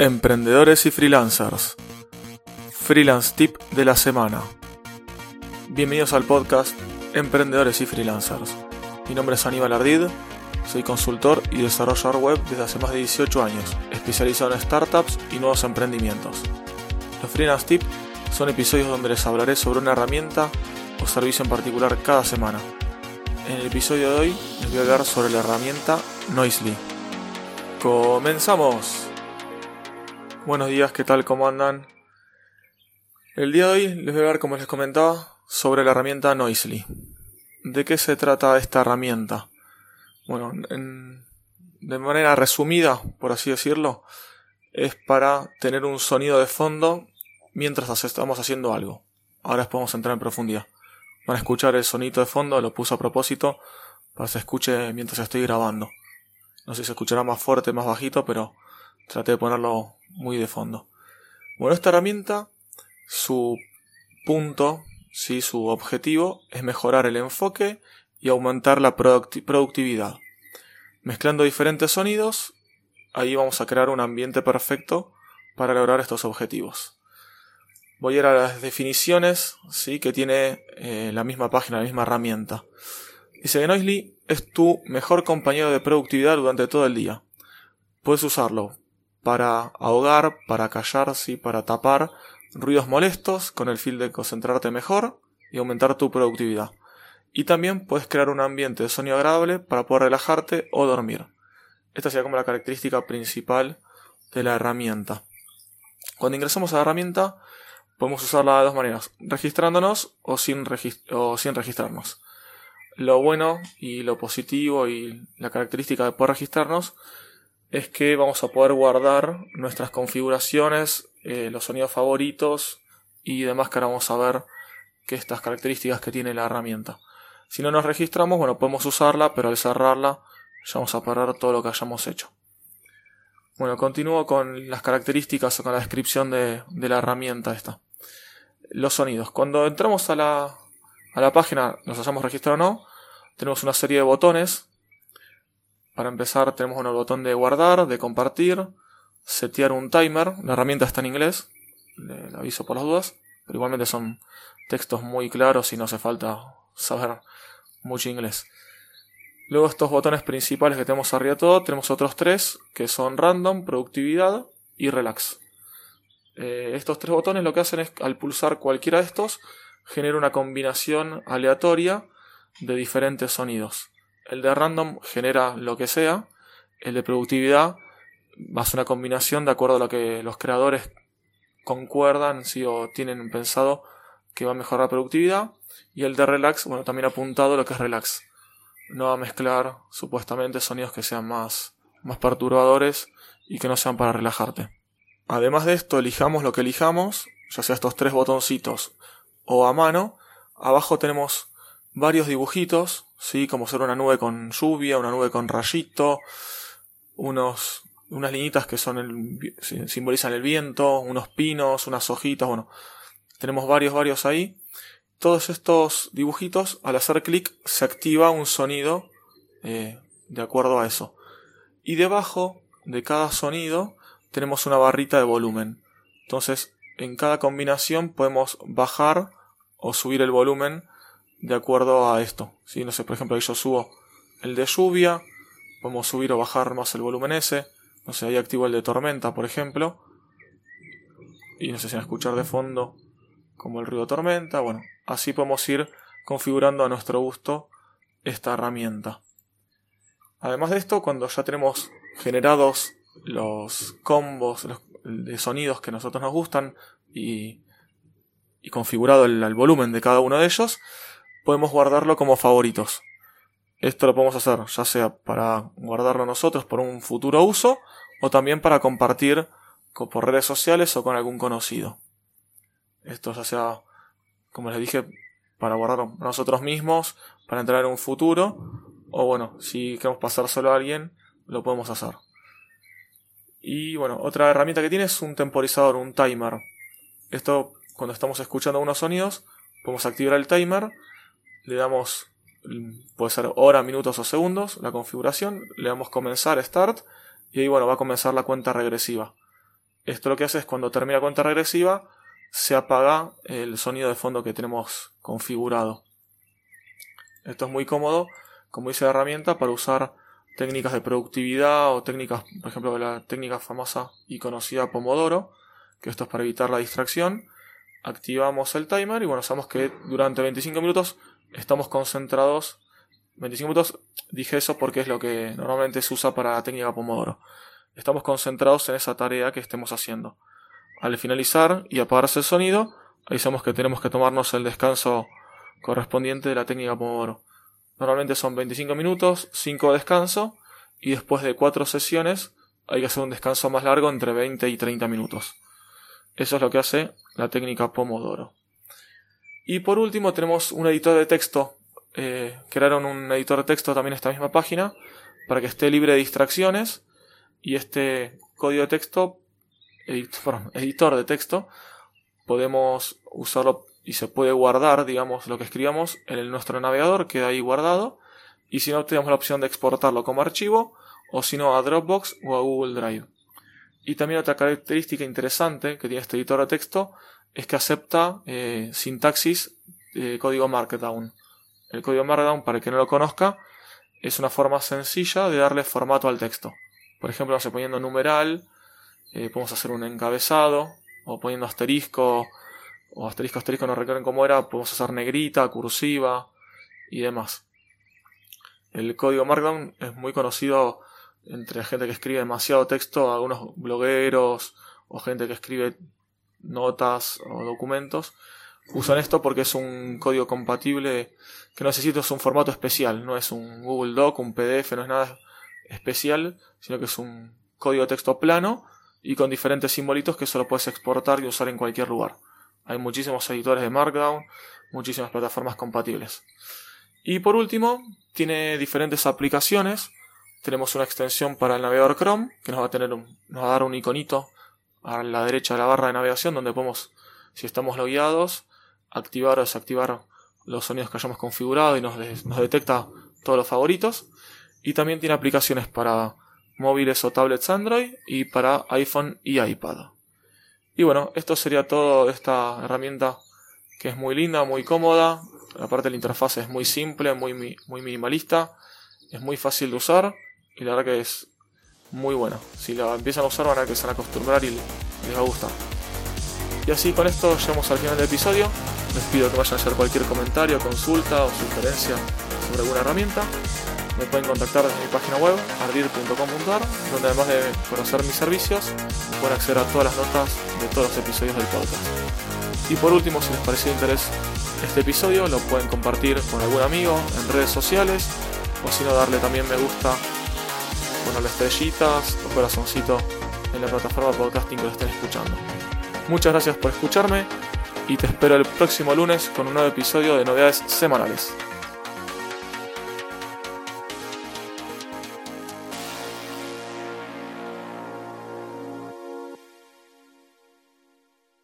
Emprendedores y freelancers. Freelance Tip de la semana. Bienvenidos al podcast Emprendedores y freelancers. Mi nombre es Aníbal Ardid, soy consultor y desarrollador web desde hace más de 18 años, especializado en startups y nuevos emprendimientos. Los Freelance Tips son episodios donde les hablaré sobre una herramienta o servicio en particular cada semana. En el episodio de hoy les voy a hablar sobre la herramienta Noisely. ¡Comenzamos! Buenos días, ¿qué tal? ¿Cómo andan? El día de hoy les voy a hablar, como les comentaba, sobre la herramienta Noisely. ¿De qué se trata esta herramienta? Bueno, de manera resumida, por así decirlo, es para tener un sonido de fondo mientras estamos haciendo algo. Ahora podemos entrar en profundidad. Van a escuchar el sonido de fondo, lo puse a propósito para que se escuche mientras estoy grabando. No sé si se escuchará más fuerte, más bajito, pero traté de ponerlo muy de fondo. Bueno, esta herramienta, su punto, ¿sí? su objetivo es mejorar el enfoque y aumentar la productividad. Mezclando diferentes sonidos, ahí vamos a crear un ambiente perfecto para lograr estos objetivos. Voy a ir a las definiciones ¿sí? que tiene eh, la misma página, la misma herramienta. Dice que Noisely es tu mejor compañero de productividad durante todo el día. Puedes usarlo para ahogar, para callar, sí, para tapar ruidos molestos con el fin de concentrarte mejor y aumentar tu productividad. Y también puedes crear un ambiente de sonido agradable para poder relajarte o dormir. Esta sería como la característica principal de la herramienta. Cuando ingresamos a la herramienta, podemos usarla de dos maneras, registrándonos o sin, o sin registrarnos. Lo bueno y lo positivo y la característica de poder registrarnos es que vamos a poder guardar nuestras configuraciones, eh, los sonidos favoritos y demás que ahora vamos a ver que estas características que tiene la herramienta. Si no nos registramos, bueno, podemos usarla, pero al cerrarla ya vamos a parar todo lo que hayamos hecho. Bueno, continúo con las características o con la descripción de, de la herramienta esta. Los sonidos. Cuando entramos a la, a la página, nos hayamos registrado o no, tenemos una serie de botones. Para empezar tenemos el botón de guardar, de compartir, setear un timer. La herramienta está en inglés, le, aviso por las dudas, pero igualmente son textos muy claros y no hace falta saber mucho inglés. Luego estos botones principales que tenemos arriba todo, tenemos otros tres que son random, productividad y relax. Eh, estos tres botones lo que hacen es al pulsar cualquiera de estos genera una combinación aleatoria de diferentes sonidos. El de random genera lo que sea, el de productividad va a ser una combinación de acuerdo a lo que los creadores concuerdan si o tienen pensado que va a mejorar la productividad y el de relax, bueno, también apuntado lo que es relax. No va a mezclar supuestamente sonidos que sean más, más perturbadores y que no sean para relajarte. Además de esto, elijamos lo que elijamos, ya sea estos tres botoncitos o a mano. Abajo tenemos varios dibujitos, ¿sí? como ser una nube con lluvia, una nube con rayito, unos, unas liñitas que son el, simbolizan el viento, unos pinos, unas hojitas, bueno, tenemos varios, varios ahí. Todos estos dibujitos, al hacer clic, se activa un sonido eh, de acuerdo a eso. Y debajo de cada sonido tenemos una barrita de volumen. Entonces, en cada combinación podemos bajar o subir el volumen de acuerdo a esto. Si no sé, por ejemplo, ahí yo subo el de lluvia, podemos subir o bajar más el volumen ese. No sé, ahí activo el de tormenta, por ejemplo. Y no sé si van a escuchar de fondo como el ruido de tormenta. Bueno, así podemos ir configurando a nuestro gusto esta herramienta. Además de esto, cuando ya tenemos generados los combos de sonidos que a nosotros nos gustan y configurado el volumen de cada uno de ellos, podemos guardarlo como favoritos. Esto lo podemos hacer ya sea para guardarlo nosotros por un futuro uso o también para compartir por redes sociales o con algún conocido. Esto ya sea, como les dije, para guardarlo nosotros mismos, para entrar en un futuro o bueno, si queremos pasárselo a alguien, lo podemos hacer. Y bueno, otra herramienta que tiene es un temporizador, un timer. Esto, cuando estamos escuchando unos sonidos, podemos activar el timer le damos, puede ser hora, minutos o segundos, la configuración, le damos comenzar, start, y ahí bueno, va a comenzar la cuenta regresiva. Esto lo que hace es cuando termina la cuenta regresiva, se apaga el sonido de fondo que tenemos configurado. Esto es muy cómodo, como dice la herramienta, para usar técnicas de productividad o técnicas, por ejemplo, la técnica famosa y conocida Pomodoro, que esto es para evitar la distracción. Activamos el timer y bueno, sabemos que durante 25 minutos estamos concentrados. 25 minutos, dije eso porque es lo que normalmente se usa para la técnica Pomodoro. Estamos concentrados en esa tarea que estemos haciendo. Al finalizar y apagarse el sonido, avisamos que tenemos que tomarnos el descanso correspondiente de la técnica Pomodoro. Normalmente son 25 minutos, 5 de descanso y después de 4 sesiones hay que hacer un descanso más largo entre 20 y 30 minutos. Eso es lo que hace la técnica Pomodoro. Y por último tenemos un editor de texto. Eh, crearon un editor de texto también en esta misma página para que esté libre de distracciones y este código de texto, editor de texto, podemos usarlo y se puede guardar, digamos, lo que escribamos en nuestro navegador, queda ahí guardado. Y si no, tenemos la opción de exportarlo como archivo, o si no, a Dropbox o a Google Drive. Y también otra característica interesante que tiene este editor de texto es que acepta eh, sintaxis de código Markdown. El código Markdown, para el que no lo conozca, es una forma sencilla de darle formato al texto. Por ejemplo, no poniendo numeral, eh, podemos hacer un encabezado, o poniendo asterisco o asterisco asterisco no recuerden cómo era, podemos usar negrita, cursiva y demás. El código Markdown es muy conocido entre gente que escribe demasiado texto, algunos blogueros o gente que escribe notas o documentos. Usan esto porque es un código compatible que no necesita un formato especial, no es un Google Doc, un PDF, no es nada especial, sino que es un código de texto plano y con diferentes simbolitos que solo puedes exportar y usar en cualquier lugar. Hay muchísimos editores de Markdown, muchísimas plataformas compatibles. Y por último, tiene diferentes aplicaciones. Tenemos una extensión para el navegador Chrome, que nos va a, tener nos va a dar un iconito a la derecha de la barra de navegación, donde podemos, si estamos logueados, activar o desactivar los sonidos que hayamos configurado y nos, detecta todos los favoritos. Y también tiene aplicaciones para móviles o tablets Android y para iPhone y iPad. Y bueno, esto sería todo esta herramienta que es muy linda, muy cómoda. Aparte de la interfaz es muy simple, muy, muy minimalista, es muy fácil de usar y la verdad que es muy buena. Si la empiezan a usar van a que se van a acostumbrar y les va a gustar. Y así con esto llegamos al final del episodio. Les pido que vayan a hacer cualquier comentario, consulta o sugerencia sobre alguna herramienta me pueden contactar desde mi página web, ardir.com.ar, donde además de conocer mis servicios, pueden acceder a todas las notas de todos los episodios del podcast. Y por último, si les pareció de interés este episodio, lo pueden compartir con algún amigo en redes sociales, o si no, darle también me gusta, ponerle estrellitas o corazoncito en la plataforma podcasting que lo estén escuchando. Muchas gracias por escucharme y te espero el próximo lunes con un nuevo episodio de novedades semanales.